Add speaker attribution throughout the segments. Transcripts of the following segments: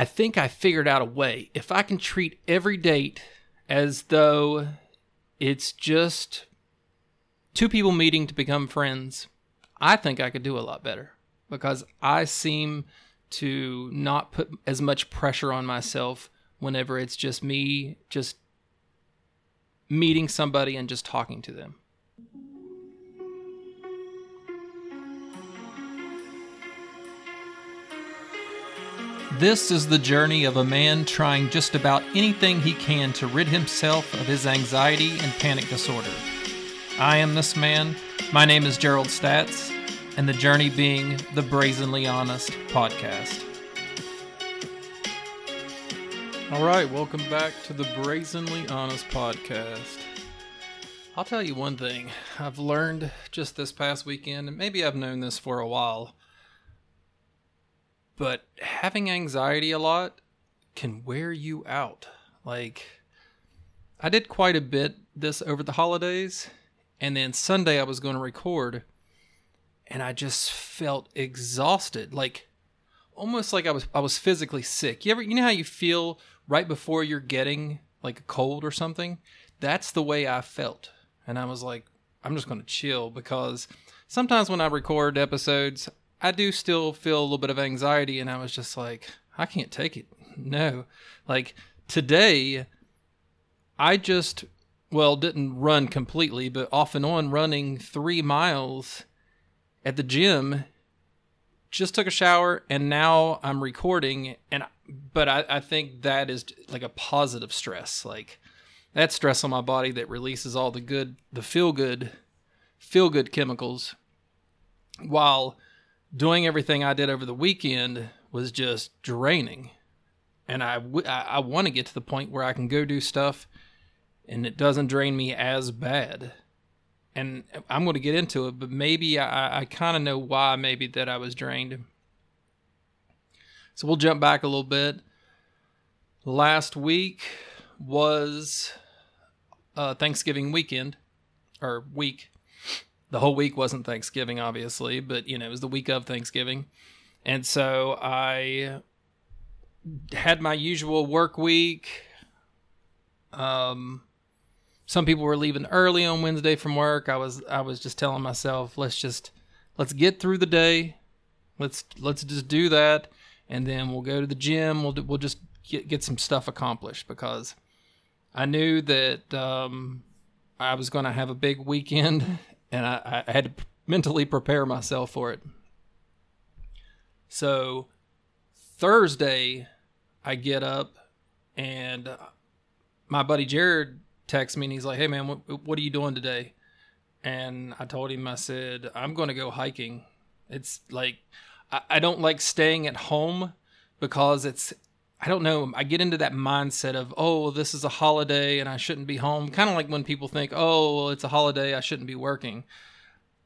Speaker 1: I think I figured out a way. If I can treat every date as though it's just two people meeting to become friends, I think I could do a lot better because I seem to not put as much pressure on myself whenever it's just me just meeting somebody and just talking to them. This is the journey of a man trying just about anything he can to rid himself of his anxiety and panic disorder. I am this man. My name is Gerald Staats, and the journey being the Brazenly Honest podcast. All right, welcome back to the Brazenly Honest podcast. I'll tell you one thing I've learned just this past weekend, and maybe I've known this for a while but having anxiety a lot can wear you out. Like, I did quite a bit this over the holidays, and then Sunday I was going to record, and I just felt exhausted, like almost like I was I was physically sick. You ever you know how you feel right before you're getting like a cold or something? That's the way I felt, and I was like, I'm just going to chill because sometimes when I record episodes, I do still feel a little bit of anxiety, and I was just like, I can't take it. No. Like today, I just, well, didn't run completely, but off and on running three miles at the gym. Just took a shower, and now I'm recording. And but I, I think that is like a positive stress, like that stress on my body that releases all the good, the feel good, feel good chemicals, while doing everything I did over the weekend was just draining. And I, w- I, I want to get to the point where I can go do stuff and it doesn't drain me as bad. And I'm going to get into it, but maybe I, I kind of know why maybe that I was drained. So we'll jump back a little bit. Last week was uh, Thanksgiving weekend or week the whole week wasn't Thanksgiving, obviously, but you know, it was the week of Thanksgiving. And so I had my usual work week. Um, some people were leaving early on Wednesday from work. I was I was just telling myself, let's just let's get through the day. Let's let's just do that, and then we'll go to the gym. We'll we'll just get get some stuff accomplished because I knew that um, I was going to have a big weekend and I, I had to mentally prepare myself for it. So Thursday, I get up and uh, my buddy Jared texts me and he's like, "Hey man, what, what are you doing today?" And I told him, I said, "I'm going to go hiking." It's like I, I don't like staying at home because it's I don't know. I get into that mindset of, oh, this is a holiday and I shouldn't be home. Kind of like when people think, oh, well, it's a holiday, I shouldn't be working,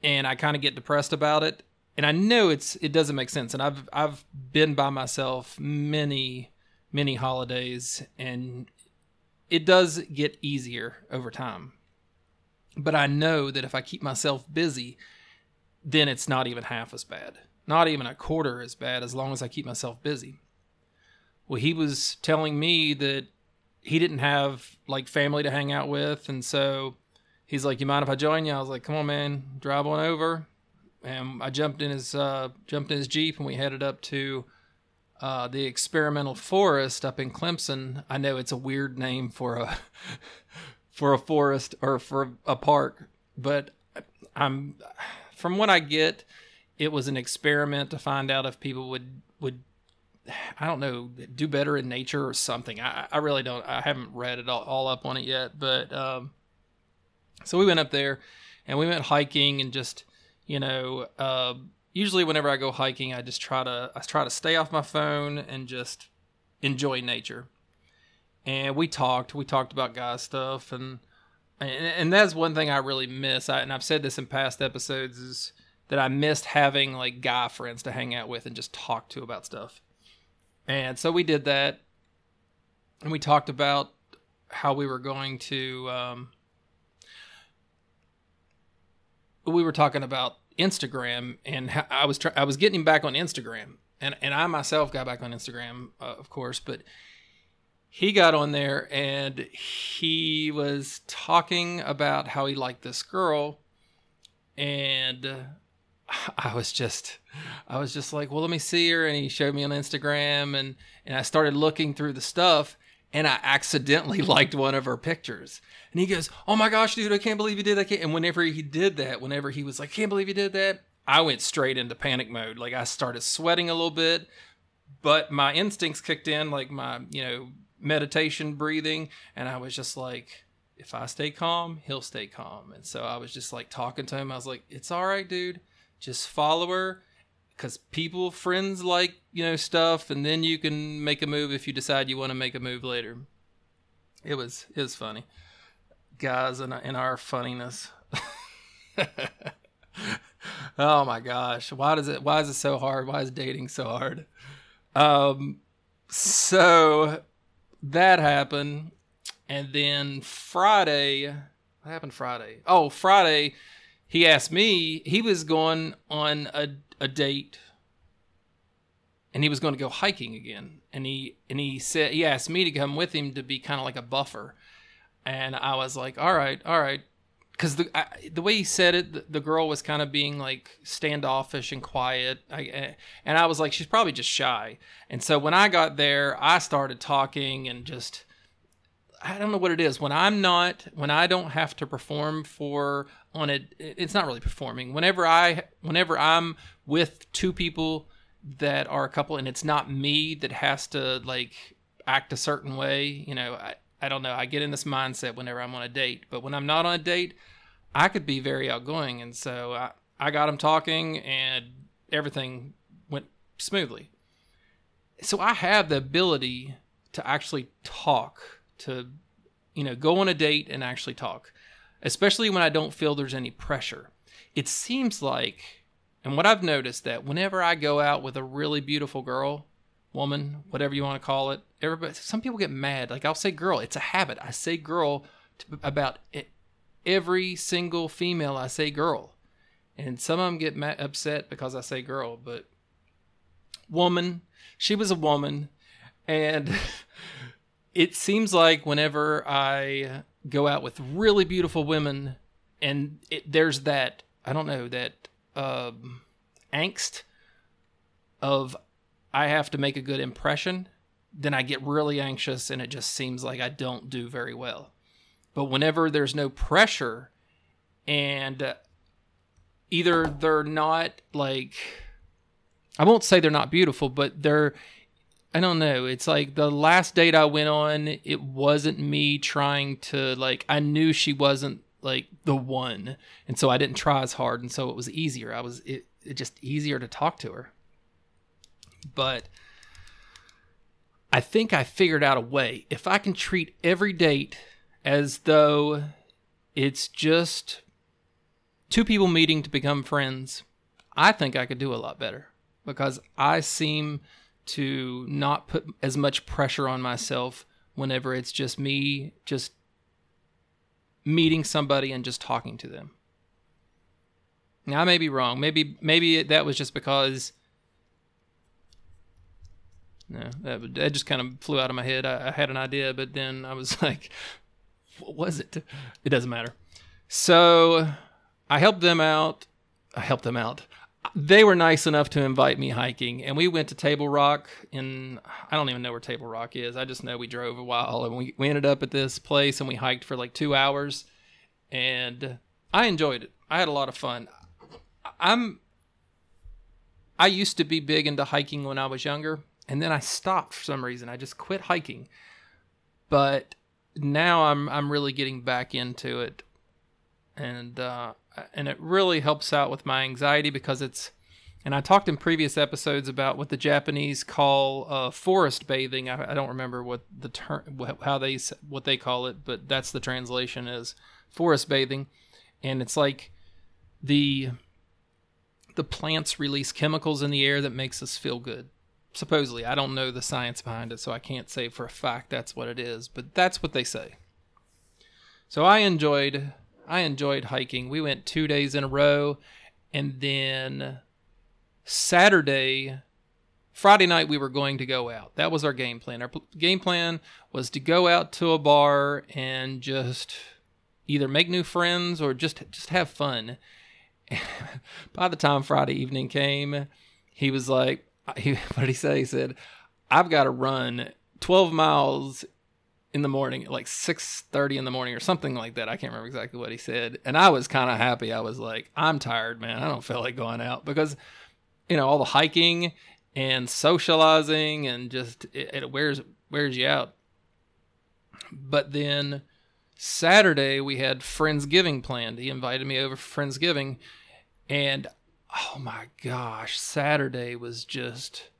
Speaker 1: and I kind of get depressed about it. And I know it's it doesn't make sense. And I've I've been by myself many many holidays, and it does get easier over time. But I know that if I keep myself busy, then it's not even half as bad. Not even a quarter as bad as long as I keep myself busy. Well, he was telling me that he didn't have like family to hang out with, and so he's like, "You mind if I join you?" I was like, "Come on, man, drive on over." And I jumped in his uh, jumped in his jeep, and we headed up to uh, the experimental forest up in Clemson. I know it's a weird name for a for a forest or for a park, but I'm from what I get, it was an experiment to find out if people would would I don't know, do better in nature or something. I, I really don't. I haven't read it all, all up on it yet, but um, so we went up there and we went hiking and just you know, uh, usually whenever I go hiking, I just try to I try to stay off my phone and just enjoy nature. And we talked. We talked about guy stuff and. And, and that's one thing I really miss. I, and I've said this in past episodes is that I missed having like guy friends to hang out with and just talk to about stuff. And so we did that. And we talked about how we were going to. Um, we were talking about Instagram, and I was try- I was getting him back on Instagram, and and I myself got back on Instagram, uh, of course, but he got on there and he was talking about how he liked this girl, and I was just, I was just like, well, let me see her, and he showed me on Instagram, and and I started looking through the stuff, and I accidentally liked one of her pictures. And he goes, "Oh my gosh, dude, I can't believe you did that." And whenever he did that, whenever he was like, "Can't believe you did that," I went straight into panic mode. Like I started sweating a little bit, but my instincts kicked in, like my, you know, meditation breathing, and I was just like, if I stay calm, he'll stay calm. And so I was just like talking to him. I was like, "It's all right, dude. Just follow her." Because people, friends like, you know, stuff, and then you can make a move if you decide you want to make a move later. It was, it was funny. Guys, in, in our funniness. oh my gosh why does it why is it so hard why is dating so hard um so that happened and then friday what happened friday oh friday he asked me he was going on a, a date and he was going to go hiking again and he and he said he asked me to come with him to be kind of like a buffer and i was like all right all right because the I, the way he said it, the, the girl was kind of being like standoffish and quiet. I, and I was like, she's probably just shy. And so when I got there, I started talking and just I don't know what it is when I'm not when I don't have to perform for on it. It's not really performing. Whenever I whenever I'm with two people that are a couple and it's not me that has to like act a certain way, you know, I, I don't know. I get in this mindset whenever I'm on a date, but when I'm not on a date, I could be very outgoing, and so I I got him talking, and everything went smoothly. So I have the ability to actually talk, to you know, go on a date and actually talk, especially when I don't feel there's any pressure. It seems like, and what I've noticed that whenever I go out with a really beautiful girl, woman, whatever you want to call it. Everybody, some people get mad. Like I'll say girl. It's a habit. I say girl about every single female. I say girl, and some of them get mad, upset because I say girl. But woman, she was a woman, and it seems like whenever I go out with really beautiful women, and it, there's that I don't know that um, angst of I have to make a good impression, then I get really anxious and it just seems like I don't do very well. But whenever there's no pressure and either they're not like I won't say they're not beautiful, but they're I don't know. It's like the last date I went on, it wasn't me trying to like I knew she wasn't like the one. And so I didn't try as hard and so it was easier. I was it, it just easier to talk to her. But I think I figured out a way. If I can treat every date as though it's just two people meeting to become friends, I think I could do a lot better because I seem to not put as much pressure on myself whenever it's just me just meeting somebody and just talking to them. Now I may be wrong. Maybe maybe that was just because no, that, that just kind of flew out of my head. I, I had an idea, but then I was like, what was it? It doesn't matter. So I helped them out. I helped them out. They were nice enough to invite me hiking, and we went to Table Rock. In I don't even know where Table Rock is. I just know we drove a while, and we, we ended up at this place, and we hiked for like two hours, and I enjoyed it. I had a lot of fun. I'm I used to be big into hiking when I was younger and then I stopped for some reason. I just quit hiking. But now I'm I'm really getting back into it, and uh, and it really helps out with my anxiety because it's. And I talked in previous episodes about what the Japanese call uh, forest bathing. I, I, don't remember what the term, how they what they call it, but that's the translation is forest bathing, and it's like the the plants release chemicals in the air that makes us feel good supposedly i don't know the science behind it so i can't say for a fact that's what it is but that's what they say so i enjoyed i enjoyed hiking we went two days in a row and then saturday Friday night we were going to go out. That was our game plan. Our game plan was to go out to a bar and just either make new friends or just just have fun. By the time Friday evening came, he was like, he, "What did he say?" He said, "I've got to run 12 miles in the morning, like 6:30 in the morning or something like that. I can't remember exactly what he said. And I was kind of happy. I was like, I'm tired, man. I don't feel like going out because you know, all the hiking and socializing and just it, it wears wears you out. But then Saturday we had Friendsgiving planned. He invited me over for Friendsgiving and oh my gosh, Saturday was just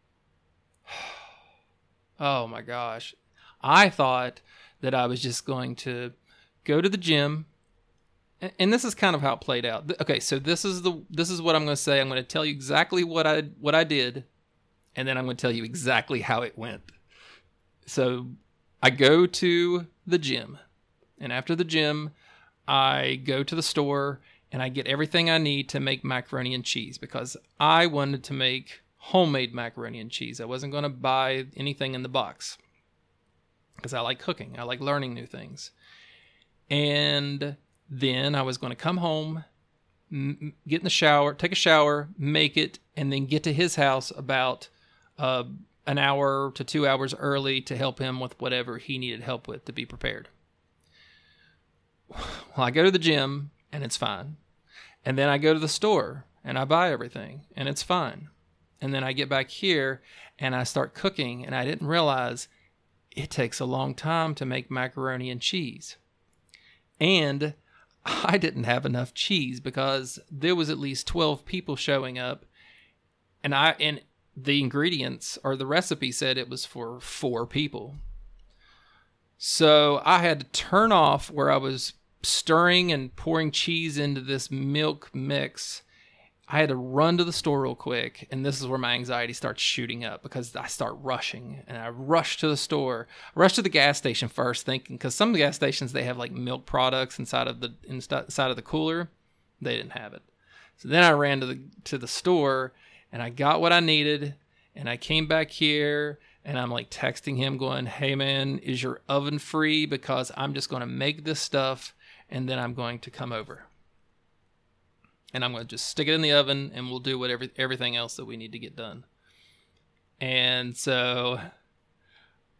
Speaker 1: oh my gosh. I thought that I was just going to go to the gym and this is kind of how it played out. Okay, so this is the this is what I'm going to say. I'm going to tell you exactly what I what I did and then I'm going to tell you exactly how it went. So, I go to the gym. And after the gym, I go to the store and I get everything I need to make macaroni and cheese because I wanted to make homemade macaroni and cheese. I wasn't going to buy anything in the box because I like cooking. I like learning new things. And then I was going to come home, m- get in the shower, take a shower, make it, and then get to his house about uh, an hour to two hours early to help him with whatever he needed help with to be prepared. Well, I go to the gym and it's fine. And then I go to the store and I buy everything and it's fine. And then I get back here and I start cooking and I didn't realize it takes a long time to make macaroni and cheese. And I didn't have enough cheese because there was at least 12 people showing up and I and the ingredients or the recipe said it was for 4 people. So I had to turn off where I was stirring and pouring cheese into this milk mix I had to run to the store real quick, and this is where my anxiety starts shooting up because I start rushing, and I rush to the store, rush to the gas station first, thinking because some of the gas stations they have like milk products inside of the inside of the cooler, they didn't have it. So then I ran to the to the store, and I got what I needed, and I came back here, and I'm like texting him, going, "Hey man, is your oven free? Because I'm just going to make this stuff, and then I'm going to come over." And I'm going to just stick it in the oven and we'll do whatever everything else that we need to get done. And so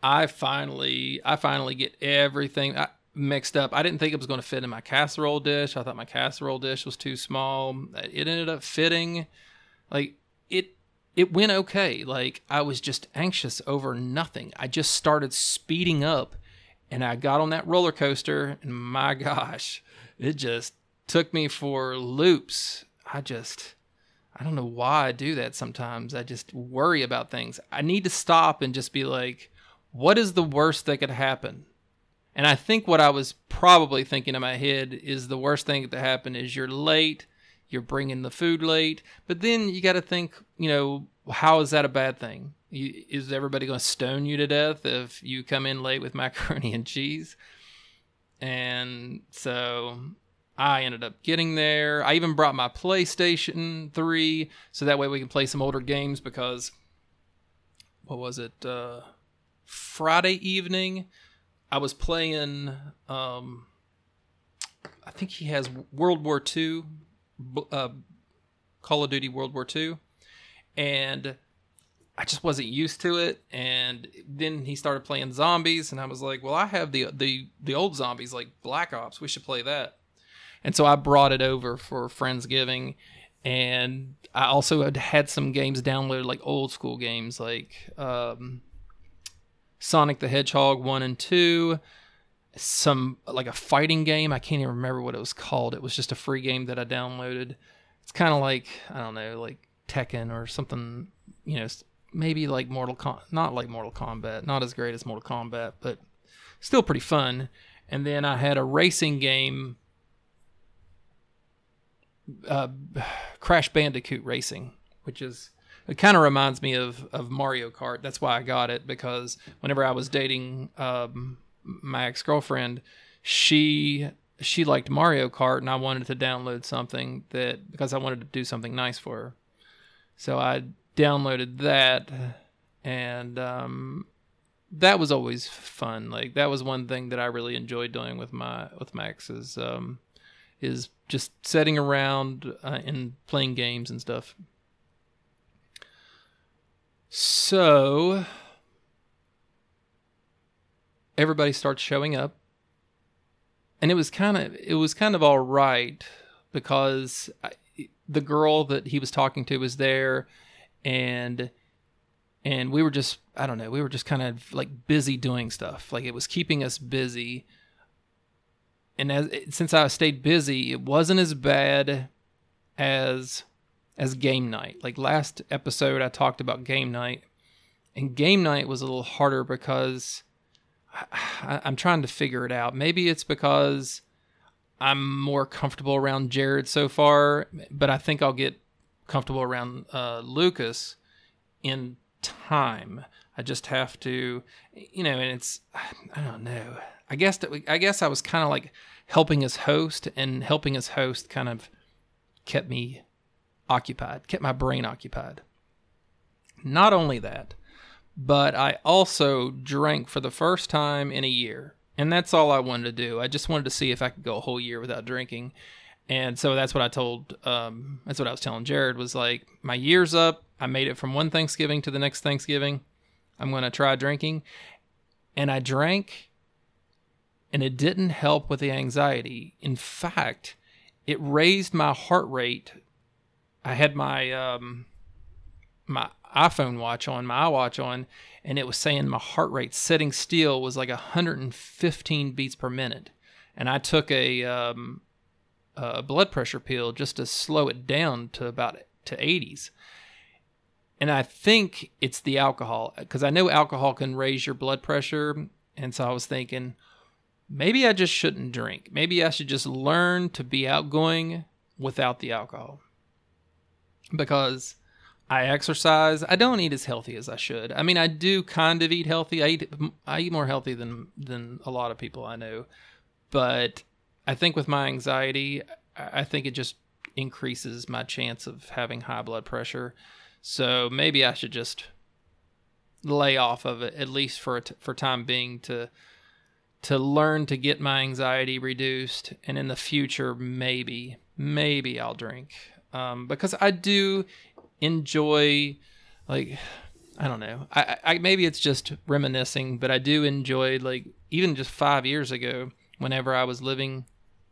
Speaker 1: I finally I finally get everything mixed up. I didn't think it was going to fit in my casserole dish. I thought my casserole dish was too small. It ended up fitting like it it went okay. Like I was just anxious over nothing. I just started speeding up and I got on that roller coaster and my gosh, it just took me for loops. I just, I don't know why I do that sometimes. I just worry about things. I need to stop and just be like, what is the worst that could happen? And I think what I was probably thinking in my head is the worst thing that happen is you're late, you're bringing the food late, but then you got to think, you know, how is that a bad thing? You, is everybody going to stone you to death if you come in late with macaroni and cheese? And so I ended up getting there. I even brought my PlayStation 3 so that way we can play some older games because what was it? Uh, Friday evening I was playing um, I think he has World War II uh, Call of Duty World War II and I just wasn't used to it and then he started playing zombies and I was like, "Well, I have the the the old zombies like Black Ops. We should play that." And so I brought it over for Friendsgiving. And I also had had some games downloaded, like old school games, like um, Sonic the Hedgehog 1 and 2. Some, like a fighting game. I can't even remember what it was called. It was just a free game that I downloaded. It's kind of like, I don't know, like Tekken or something, you know, maybe like Mortal Kombat, not like Mortal Kombat, not as great as Mortal Kombat, but still pretty fun. And then I had a racing game uh, Crash Bandicoot Racing, which is it kind of reminds me of of Mario Kart. That's why I got it because whenever I was dating um, my ex girlfriend, she she liked Mario Kart, and I wanted to download something that because I wanted to do something nice for her. So I downloaded that, and um, that was always fun. Like that was one thing that I really enjoyed doing with my with my exes. Um, is just sitting around uh, and playing games and stuff. So everybody starts showing up and it was kind of it was kind of all right because I, the girl that he was talking to was there and and we were just I don't know, we were just kind of like busy doing stuff. Like it was keeping us busy. And as since I stayed busy, it wasn't as bad as as game night. Like last episode I talked about game night. And game night was a little harder because I, I'm trying to figure it out. Maybe it's because I'm more comfortable around Jared so far, but I think I'll get comfortable around uh, Lucas in time. I just have to, you know, and it's I don't know. I guess that we, I guess I was kind of like helping as host, and helping as host kind of kept me occupied, kept my brain occupied. Not only that, but I also drank for the first time in a year. And that's all I wanted to do. I just wanted to see if I could go a whole year without drinking. And so that's what I told, um, that's what I was telling Jared was like, my year's up. I made it from one Thanksgiving to the next Thanksgiving. I'm going to try drinking. And I drank, and it didn't help with the anxiety. In fact, it raised my heart rate. I had my, um, my iPhone watch on, my watch on, and it was saying my heart rate sitting still was like 115 beats per minute. And I took a, um, a blood pressure pill just to slow it down to about to 80s. And I think it's the alcohol because I know alcohol can raise your blood pressure. And so I was thinking, maybe I just shouldn't drink. Maybe I should just learn to be outgoing without the alcohol. Because I exercise. I don't eat as healthy as I should. I mean, I do kind of eat healthy. I eat I eat more healthy than than a lot of people I know. But I think with my anxiety, I think it just increases my chance of having high blood pressure. So maybe I should just lay off of it at least for for time being to to learn to get my anxiety reduced and in the future maybe maybe I'll drink um, because I do enjoy like I don't know. I, I maybe it's just reminiscing, but I do enjoy like even just five years ago, whenever I was living,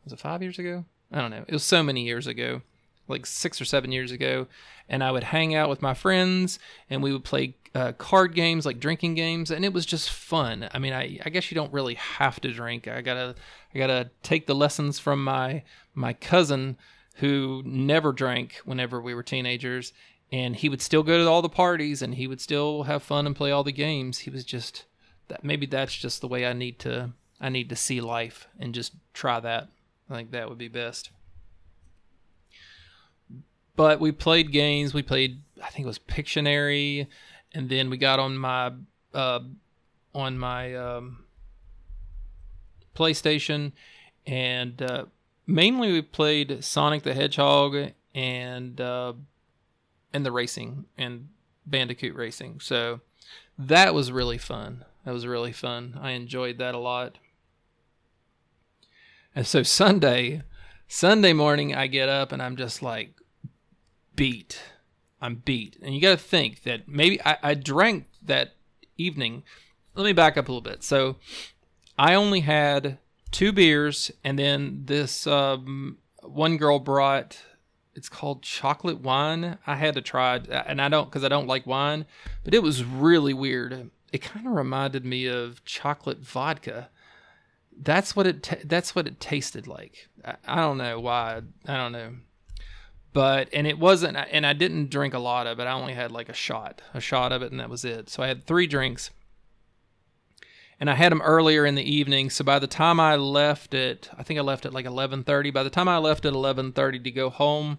Speaker 1: was it five years ago? I don't know. It was so many years ago, like six or seven years ago, and I would hang out with my friends and we would play uh, card games, like drinking games, and it was just fun. I mean, I I guess you don't really have to drink. I gotta I gotta take the lessons from my my cousin who never drank whenever we were teenagers and he would still go to all the parties and he would still have fun and play all the games. He was just that maybe that's just the way I need to I need to see life and just try that. I think that would be best. But we played games. We played I think it was Pictionary and then we got on my uh, on my um, PlayStation and uh, mainly we played Sonic the Hedgehog and uh, and the racing and Bandicoot racing. So that was really fun. That was really fun. I enjoyed that a lot. And so Sunday, Sunday morning, I get up and I'm just like beat. I'm beat. And you got to think that maybe I, I drank that evening. Let me back up a little bit. So I only had two beers, and then this um, one girl brought it's called chocolate wine. I had to try it, and I don't because I don't like wine, but it was really weird. It kind of reminded me of chocolate vodka. That's what it. that's what it tasted like. I, I don't know why. I don't know, but and it wasn't. And I didn't drink a lot of it. I only had like a shot, a shot of it, and that was it. So I had three drinks and I had them earlier in the evening. So by the time I left it, I think I left at like 11:30. By the time I left at 11:30 to go home,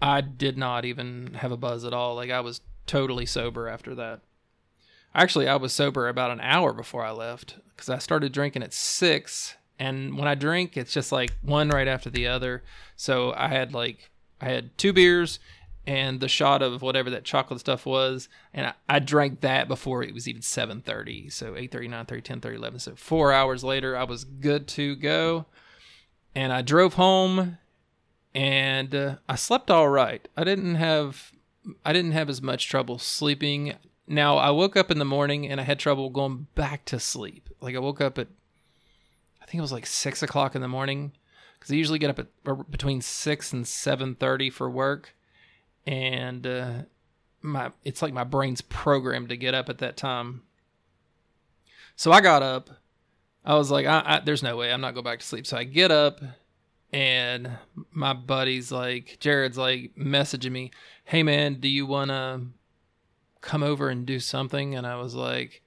Speaker 1: I did not even have a buzz at all. Like I was totally sober after that. Actually, I was sober about an hour before I left because I started drinking at six, and when I drink, it's just like one right after the other. So I had like I had two beers, and the shot of whatever that chocolate stuff was and I, I drank that before it was even 7.30 so 8.30 9.30 10.30 11 so four hours later i was good to go. And i drove home and uh, i slept all right. I didn't have i didn't have as much trouble sleeping. Now i woke up in the morning and i had trouble going back to sleep. Like i woke up at i think it was like six o'clock in the morning because i usually get up at between six and 7.30 for work and uh, my it's like my brain's programmed to get up at that time. So I got up. I was like, I, I, "There's no way I'm not going back to sleep." So I get up, and my buddy's like, Jared's like messaging me, "Hey man, do you want to come over and do something?" And I was like,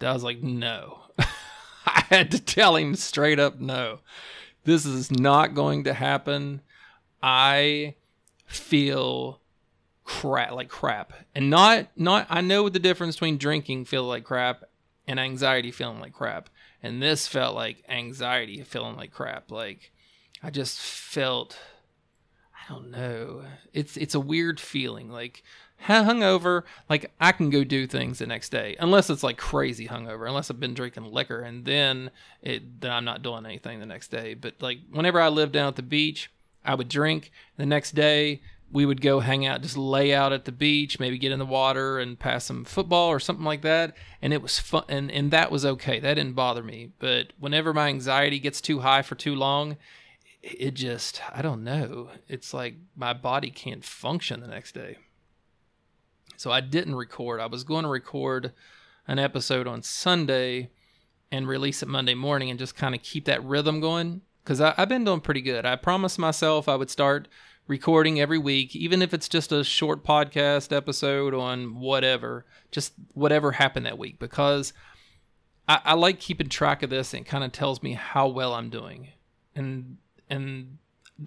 Speaker 1: I was like, "No." I had to tell him straight up, "No, this is not going to happen." I feel crap like crap. And not not i know the difference between drinking feel like crap and anxiety feeling like crap. And this felt like anxiety feeling like crap. Like i just felt i don't know. It's it's a weird feeling. Like hungover like i can go do things the next day unless it's like crazy hungover unless i've been drinking liquor and then it then i'm not doing anything the next day but like whenever i lived down at the beach i would drink the next day we would go hang out, just lay out at the beach, maybe get in the water and pass some football or something like that. And it was fun, and, and that was okay. That didn't bother me. But whenever my anxiety gets too high for too long, it just, I don't know. It's like my body can't function the next day. So I didn't record. I was going to record an episode on Sunday and release it Monday morning and just kind of keep that rhythm going because I've been doing pretty good. I promised myself I would start recording every week, even if it's just a short podcast episode on whatever, just whatever happened that week, because I, I like keeping track of this and kind of tells me how well I'm doing. And, and,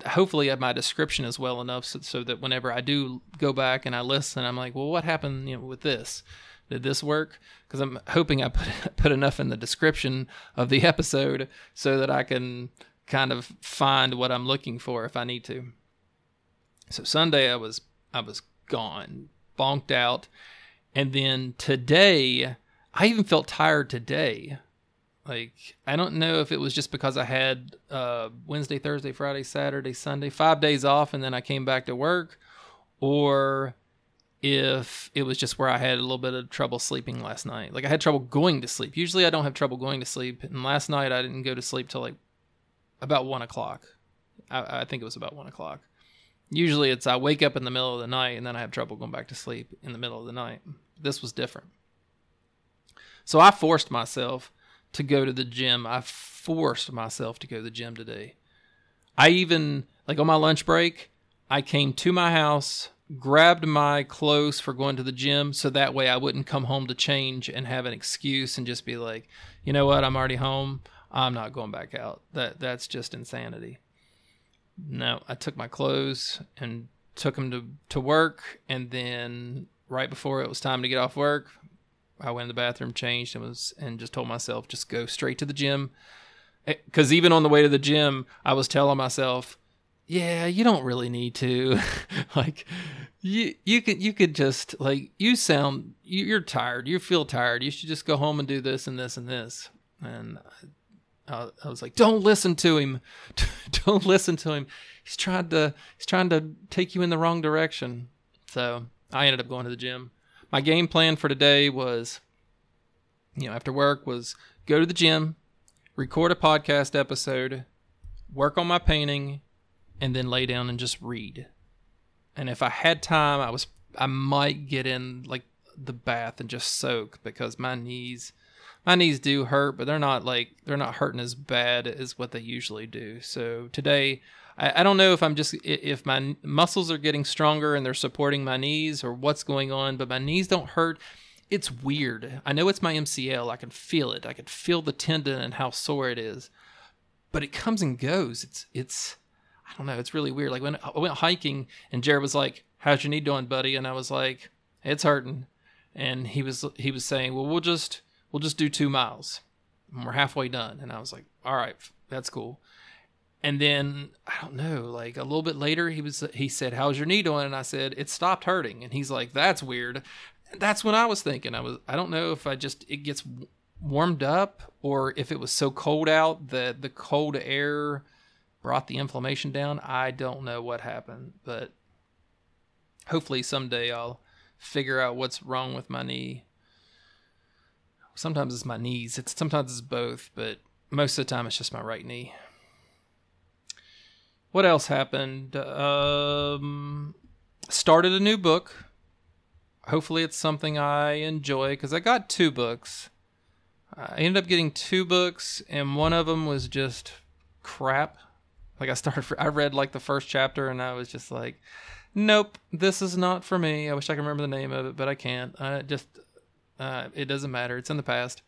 Speaker 1: hopefully my description is well enough so, so, that whenever I do go back and I listen, I'm like, well, what happened you know, with this? Did this work? Because I'm hoping I put put enough in the description of the episode so that I can kind of find what I'm looking for if I need to. So Sunday I was I was gone, bonked out. And then today, I even felt tired today. Like I don't know if it was just because I had uh, Wednesday, Thursday, Friday, Saturday, Sunday, five days off, and then I came back to work, or if it was just where I had a little bit of trouble sleeping last night. Like I had trouble going to sleep. Usually I don't have trouble going to sleep, and last night I didn't go to sleep till like about one o'clock. I, I think it was about one o'clock. Usually it's I wake up in the middle of the night and then I have trouble going back to sleep in the middle of the night. This was different. So I forced myself to go to the gym. I forced myself to go to the gym today. I even, like on my lunch break, I came to my house, grabbed my clothes for going to the gym so that way I wouldn't come home to change and have an excuse and just be like, you know what, I'm already home. I'm not going back out. That that's just insanity no, I took my clothes and took them to, to work. And then right before it was time to get off work, I went in the bathroom, changed, and was and just told myself just go straight to the gym. Because eh, even on the way to the gym, I was telling myself, yeah, you don't really need to. like, you you could you could just like you sound you're tired. You feel tired. You should just go home and do this and this and this. And uh, I was like, "Don't listen to him. Don't listen to him. He's trying to he's trying to take you in the wrong direction." So I ended up going to the gym. My game plan for today was, you know, after work was go to the gym, record a podcast episode, work on my painting, and then lay down and just read. And if I had time, I was I might get in like the bath and just soak because my knees my knees do hurt, but they're not like they're not hurting as bad as what they usually do. So today, I, I don't know if I'm just if my muscles are getting stronger and they're supporting my knees or what's going on, but my knees don't hurt. It's weird. I know it's my MCL. I can feel it. I can feel the tendon and how sore it is, but it comes and goes. It's it's I don't know. It's really weird. Like when I went hiking and Jared was like, "How's your knee doing, buddy?" and I was like, "It's hurting," and he was he was saying, "Well, we'll just." we'll just do two miles. And we're halfway done. And I was like, all right, that's cool. And then I don't know, like a little bit later, he was he said, "How's your knee doing?" And I said, "It stopped hurting." And he's like, "That's weird." That's when I was thinking. I was I don't know if I just it gets warmed up or if it was so cold out that the cold air brought the inflammation down. I don't know what happened, but hopefully someday I'll figure out what's wrong with my knee. Sometimes it's my knees. It's sometimes it's both, but most of the time it's just my right knee. What else happened? Um, started a new book. Hopefully, it's something I enjoy because I got two books. I ended up getting two books, and one of them was just crap. Like I started, I read like the first chapter, and I was just like, "Nope, this is not for me." I wish I could remember the name of it, but I can't. I just, uh, it doesn't matter. It's in the past.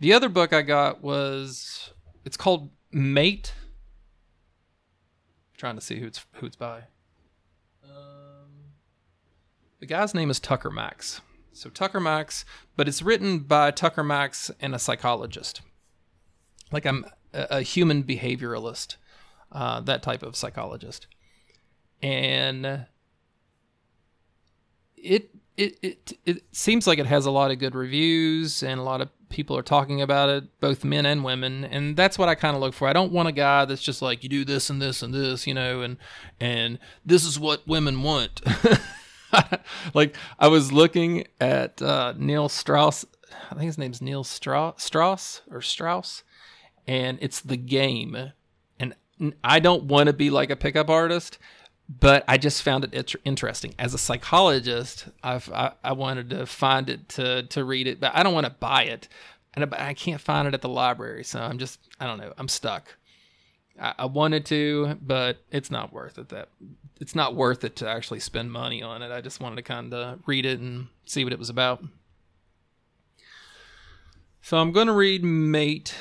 Speaker 1: The other book I got was, it's called Mate trying to see who it's who it's by. Um, the guy's name is Tucker Max. So Tucker Max, but it's written by Tucker Max and a psychologist, like I'm a, a human behavioralist, uh, that type of psychologist, and it it it it seems like it has a lot of good reviews and a lot of people are talking about it, both men and women, and that's what I kind of look for. I don't want a guy that's just like you do this and this and this, you know, and and this is what women want. like I was looking at uh, Neil Strauss, I think his name's Neil Strauss, Strauss or Strauss, and it's the game. And I don't want to be like a pickup artist, but I just found it interesting. As a psychologist, I've, I, I wanted to find it to to read it, but I don't want to buy it, and I, I can't find it at the library. So I'm just I don't know. I'm stuck. I, I wanted to, but it's not worth it. That it's not worth it to actually spend money on it. I just wanted to kind of read it and see what it was about. So I'm going to read Mate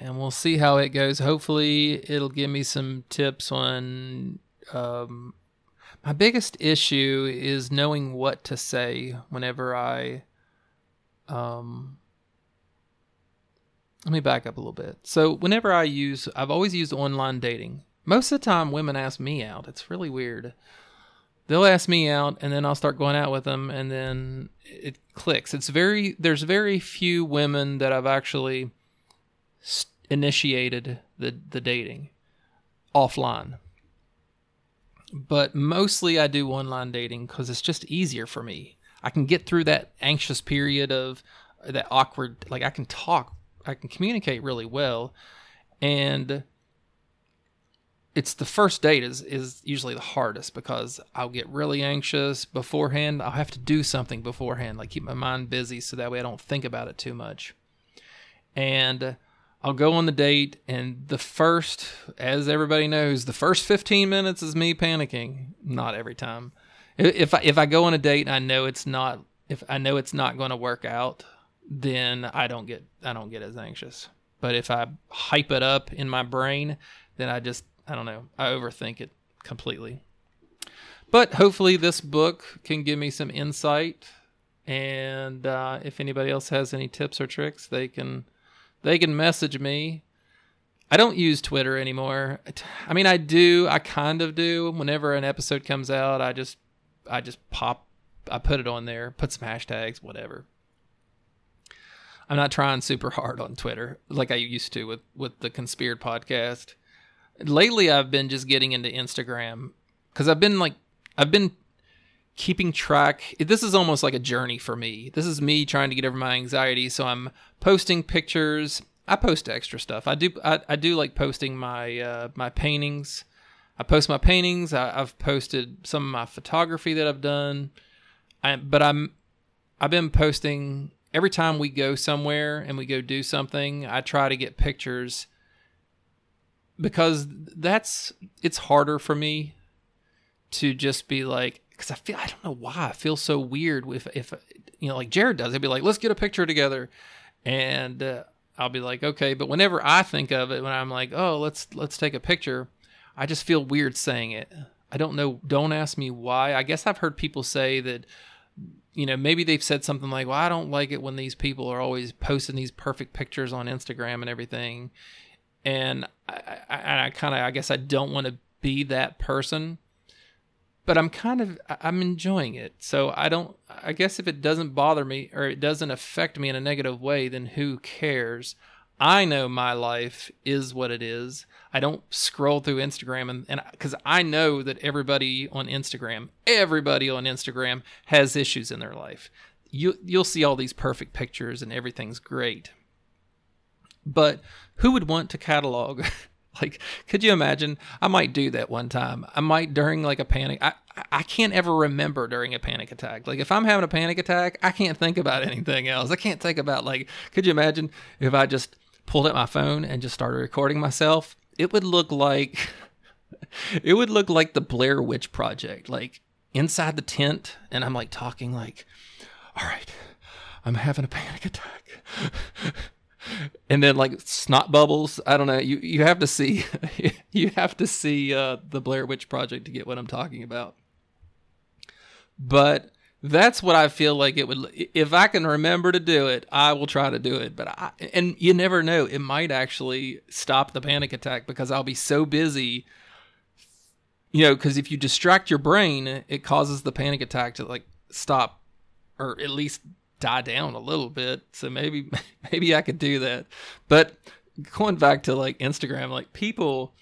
Speaker 1: and we'll see how it goes. Hopefully, it'll give me some tips on um, my biggest issue is knowing what to say whenever I um let me back up a little bit. So whenever I use I've always used online dating. Most of the time women ask me out. It's really weird. They'll ask me out and then I'll start going out with them and then it clicks. It's very there's very few women that I've actually initiated the the dating offline but mostly I do online dating because it's just easier for me. I can get through that anxious period of uh, that awkward, like I can talk, I can communicate really well, and it's the first date is is usually the hardest because I'll get really anxious beforehand. I'll have to do something beforehand, like keep my mind busy so that way I don't think about it too much. And I'll go on the date, and the first, as everybody knows, the first 15 minutes is me panicking. Not every time. If I, if I go on a date and I know it's not if I know it's not going to work out, then I don't get I don't get as anxious. But if I hype it up in my brain, then I just I don't know I overthink it completely. But hopefully, this book can give me some insight. And uh, if anybody else has any tips or tricks, they can they can message me. I don't use Twitter anymore. I mean, I do. I kind of do. Whenever an episode comes out, I just, I just pop, I put it on there, put some hashtags, whatever. I'm not trying super hard on Twitter like I used to with with the Conspired podcast. Lately, I've been just getting into Instagram because I've been like, I've been keeping track. This is almost like a journey for me. This is me trying to get over my anxiety. So I'm posting pictures. I post extra stuff. I do. I, I do like posting my uh, my paintings. I post my paintings. I, have posted some of my photography that I've done. I, but I'm I've been posting every time we go somewhere and we go do something. I try to get pictures because that's it's harder for me to just be like because I feel I don't know why I feel so weird if if you know like Jared does. He'd be like, "Let's get a picture together," and uh, I'll be like, "Okay." But whenever I think of it, when I'm like, "Oh, let's let's take a picture," I just feel weird saying it. I don't know. Don't ask me why. I guess I've heard people say that you know, maybe they've said something like, "Well, I don't like it when these people are always posting these perfect pictures on Instagram and everything." and I, I, I kind of I guess I don't want to be that person, but I'm kind of I'm enjoying it. So I don't. I guess if it doesn't bother me or it doesn't affect me in a negative way, then who cares? I know my life is what it is. I don't scroll through Instagram and and because I know that everybody on Instagram, everybody on Instagram has issues in their life. You you'll see all these perfect pictures and everything's great. But who would want to catalog? like, could you imagine? I might do that one time. I might during like a panic. I I can't ever remember during a panic attack. Like if I'm having a panic attack, I can't think about anything else. I can't think about like. Could you imagine if I just pulled out my phone and just started recording myself, it would look like it would look like the Blair Witch Project, like inside the tent, and I'm like talking like, "All right, I'm having a panic attack." and then like snot bubbles. I don't know. You you have to see you have to see uh, the Blair Witch Project to get what I'm talking about. But that's what I feel like it would. If I can remember to do it, I will try to do it. But I, and you never know, it might actually stop the panic attack because I'll be so busy. You know, because if you distract your brain, it causes the panic attack to like stop, or at least die down a little bit. So maybe maybe I could do that. But going back to like Instagram, like people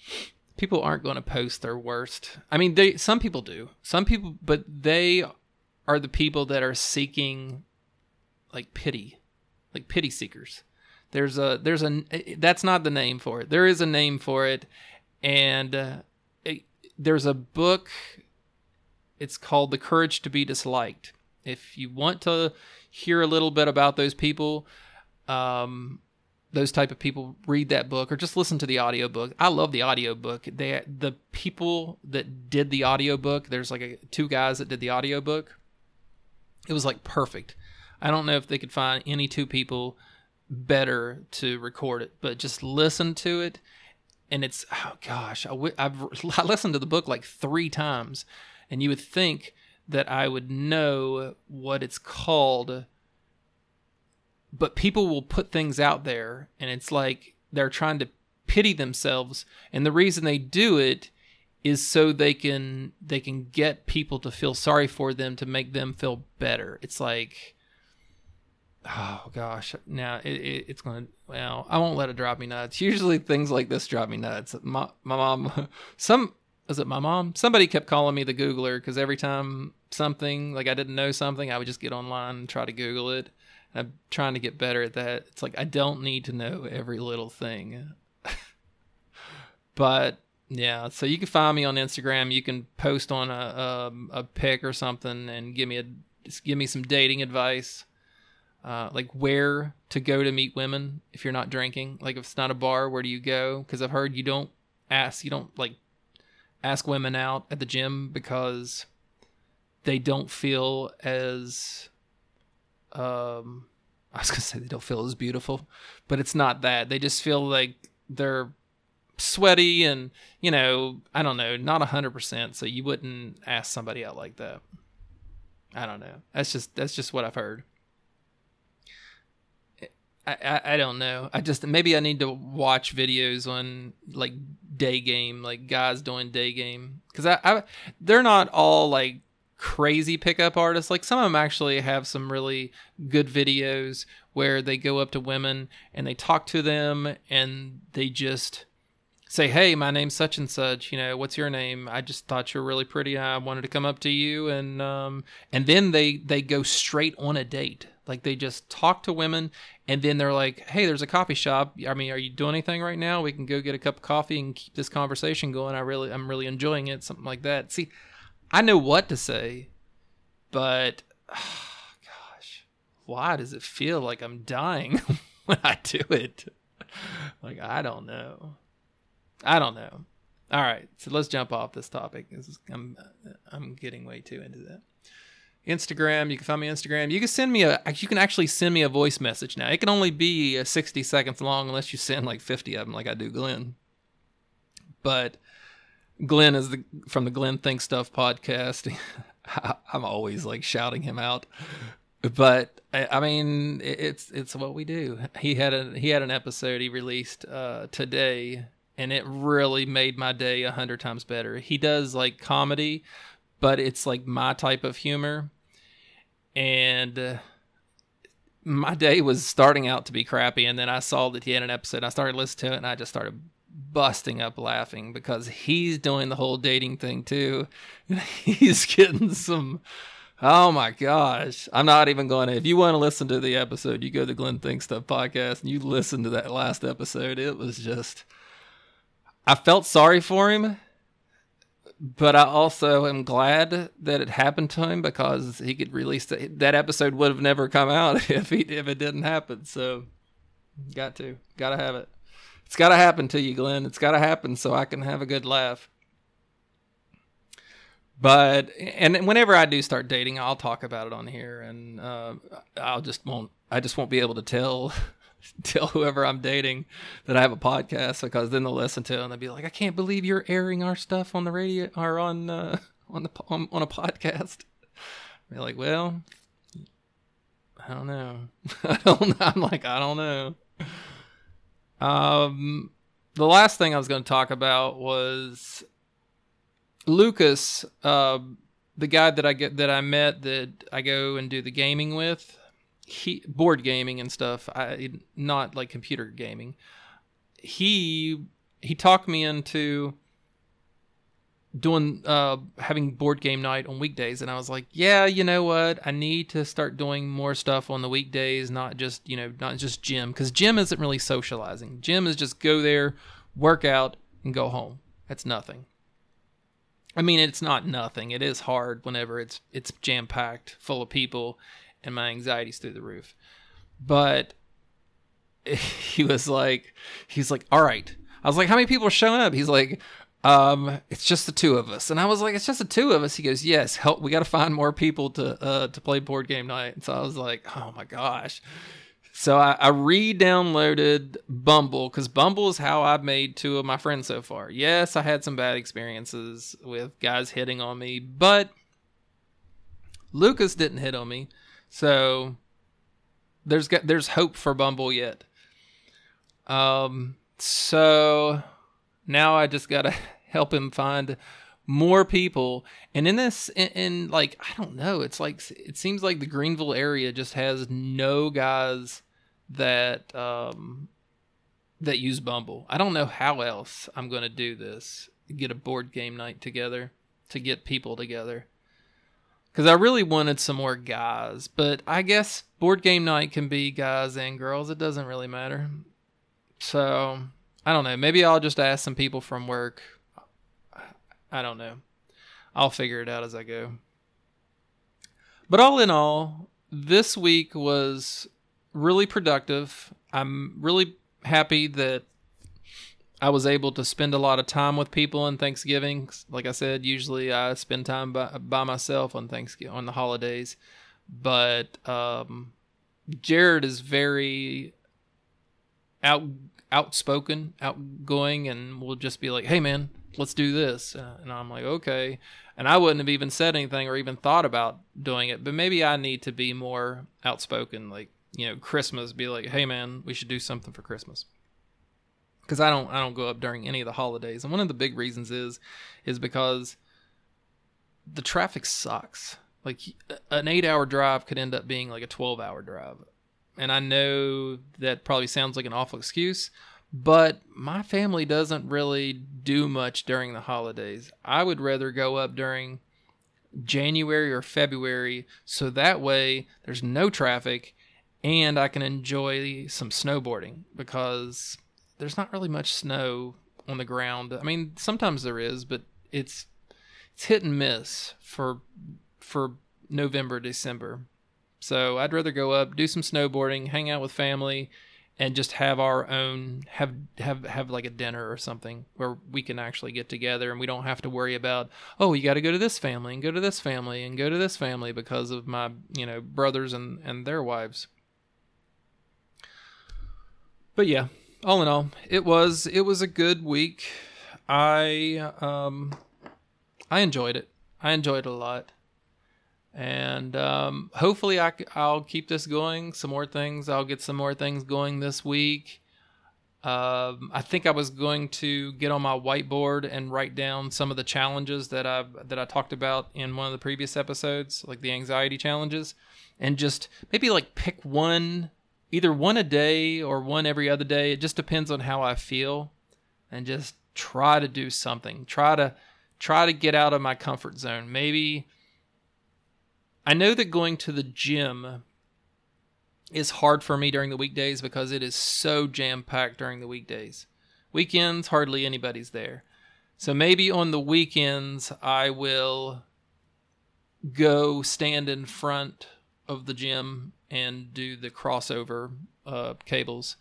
Speaker 1: people aren't going to post their worst. I mean, they some people do. Some people, but they are the people that are seeking like pity, like pity seekers. There's a there's a that's not the name for it. There is a name for it, and uh, it, there's a book. It's called The Courage to Be Disliked. If you want to hear a little bit about those people, um, those type of people, read that book or just listen to the audiobook. I love the audiobook. They the people that did the audiobook, there's like a, two guys that did the audiobook it was like perfect. I don't know if they could find any two people better to record it, but just listen to it. And it's, oh gosh, I w- I've I listened to the book like three times, and you would think that I would know what it's called. But people will put things out there, and it's like they're trying to pity themselves. And the reason they do it is so they can they can get people to feel sorry for them to make them feel better. It's like oh gosh now it, it, it's gonna well i won't let it drive me nuts usually things like this drive me nuts my, my mom some was it my mom somebody kept calling me the googler because every time something like i didn't know something i would just get online and try to google it and i'm trying to get better at that it's like i don't need to know every little thing but yeah, so you can find me on Instagram. You can post on a a, um, a pic or something and give me a give me some dating advice, uh, like where to go to meet women if you're not drinking. Like if it's not a bar, where do you go? Because I've heard you don't ask, you don't like ask women out at the gym because they don't feel as um I was gonna say they don't feel as beautiful, but it's not that. They just feel like they're sweaty and you know i don't know not 100% so you wouldn't ask somebody out like that. I don't know. That's just that's just what i've heard I, I, don't know. I just maybe I need to watch videos on like day game, like guys doing day game, because I, I they're not all like crazy pickup artists. Like some of them actually have some really good videos where they go up to women and they talk to them and they just say, "Hey, my name's such and such. You know, what's your name? I just thought you were really pretty. I wanted to come up to you." And um, and then they they go straight on a date. Like they just talk to women, and then they're like, "Hey, there's a coffee shop. I mean, are you doing anything right now? We can go get a cup of coffee and keep this conversation going. I really, I'm really enjoying it. Something like that." See, I know what to say, but oh, gosh, why does it feel like I'm dying when I do it? Like I don't know. I don't know. All right, so let's jump off this topic. This is, I'm I'm getting way too into that. Instagram, you can find me on Instagram. You can send me a you can actually send me a voice message now. It can only be 60 seconds long unless you send like 50 of them like I do Glenn. But Glenn is the from the Glenn Think Stuff podcast. I'm always like shouting him out. but I, I mean, it- it's it's what we do. He had a he had an episode he released uh, today, and it really made my day a hundred times better. He does like comedy, but it's like my type of humor, and. Uh, my day was starting out to be crappy, and then I saw that he had an episode. I started listening to it, and I just started busting up laughing because he's doing the whole dating thing too. he's getting some. Oh my gosh. I'm not even going to. If you want to listen to the episode, you go to the Glenn Think Stuff podcast and you listen to that last episode. It was just. I felt sorry for him, but I also am glad that it happened to him because he could release the, that episode would have never come out if he if it didn't happen. So, got to, got to have it. It's got to happen to you, Glenn. It's got to happen so I can have a good laugh. But and whenever I do start dating, I'll talk about it on here, and uh, I'll just won't. I just won't be able to tell tell whoever I'm dating that I have a podcast because then they'll listen to it and they'll be like, "I can't believe you're airing our stuff on the radio or on uh, on the on, on a podcast." Be like, "Well, I don't know. I don't. I'm like, I don't know." Um, the last thing I was going to talk about was Lucas, uh, the guy that I get that I met that I go and do the gaming with. He board gaming and stuff. I not like computer gaming. He he talked me into doing uh having board game night on weekdays and I was like, "Yeah, you know what? I need to start doing more stuff on the weekdays, not just, you know, not just gym cuz gym isn't really socializing. Gym is just go there, work out and go home. That's nothing. I mean, it's not nothing. It is hard whenever it's it's jam packed, full of people, and my anxiety's through the roof. But he was like, he's like, all right. I was like, how many people are showing up? He's like, um, it's just the two of us. And I was like, it's just the two of us. He goes, yes, help. We got to find more people to uh to play board game night. And so I was like, oh my gosh. So I, I re-downloaded Bumble because Bumble is how I've made two of my friends so far. Yes, I had some bad experiences with guys hitting on me, but Lucas didn't hit on me, so there's got there's hope for Bumble yet. Um, so now I just gotta help him find more people. And in this in, in, like i don't know it's like it seems like the greenville area just has no guys that um that use bumble. I don't know how else i'm to do this get a board game night together to get people together because i really wanted some more guys but i guess board game night can be guys and girls it doesn't really matter so i don't know maybe i'll just ask some people from work I don't know. I'll figure it out as I go. But all in all, this week was really productive. I'm really happy that I was able to spend a lot of time with people on Thanksgiving. Like I said, usually I spend time by, by myself on Thanksgiving on the holidays, but um, Jared is very out outspoken, outgoing, and will just be like, "Hey, man, let's do this," uh, and I'm like, "Okay." And I wouldn't have even said anything or even thought about doing it, but maybe I need to be more outspoken. Like, you know, Christmas, be like, "Hey, man, we should do something for Christmas." Because I don't, I don't go up during any of the holidays, and one of the big reasons is, is because the traffic sucks. Like an eight-hour drive could end up being like a twelve-hour drive and I know that probably sounds like an awful excuse, but my family doesn't really do much during the holidays. I would rather go up during January or February so that way there's no traffic and I can enjoy some snowboarding because there's not really much snow on the ground. I mean, sometimes there is, but it's it's hit and miss for for November, December. So I'd rather go up, do some snowboarding, hang out with family, and just have our own have have have like a dinner or something where we can actually get together and we don't have to worry about oh you got to go to this family and go to this family and go to this family because of my you know brothers and and their wives. But yeah, all in all, it was it was a good week. I um I enjoyed it. I enjoyed it a lot. And um, hopefully, I, I'll keep this going. Some more things. I'll get some more things going this week. Um, I think I was going to get on my whiteboard and write down some of the challenges that I that I talked about in one of the previous episodes, like the anxiety challenges, and just maybe like pick one, either one a day or one every other day. It just depends on how I feel, and just try to do something. Try to try to get out of my comfort zone. Maybe I know that going to the gym is hard for me during the weekdays because it is so jam packed during the weekdays. Weekends, hardly anybody's there. So maybe on the weekends, I will go stand in front of the gym and do the crossover uh, cables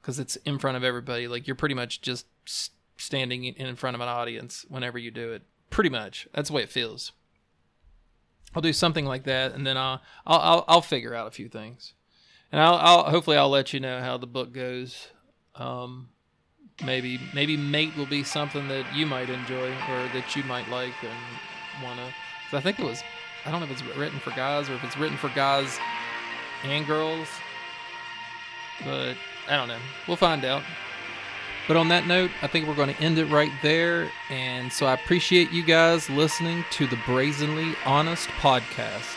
Speaker 1: because it's in front of everybody. Like you're pretty much just standing in front of an audience whenever you do it. Pretty much, that's the way it feels. I'll do something like that, and then I'll I'll I'll, I'll figure out a few things and I'll, I'll hopefully I'll let you know how the book goes. Um, maybe maybe mate will be something that you might enjoy or that you might like and wanna. I think it was I don't know if it's written for guys or if it's written for guys and girls, but I don't know. We'll find out. But on that note, I think we're going to end it right there. And so I appreciate you guys listening to the Brazenly Honest podcast.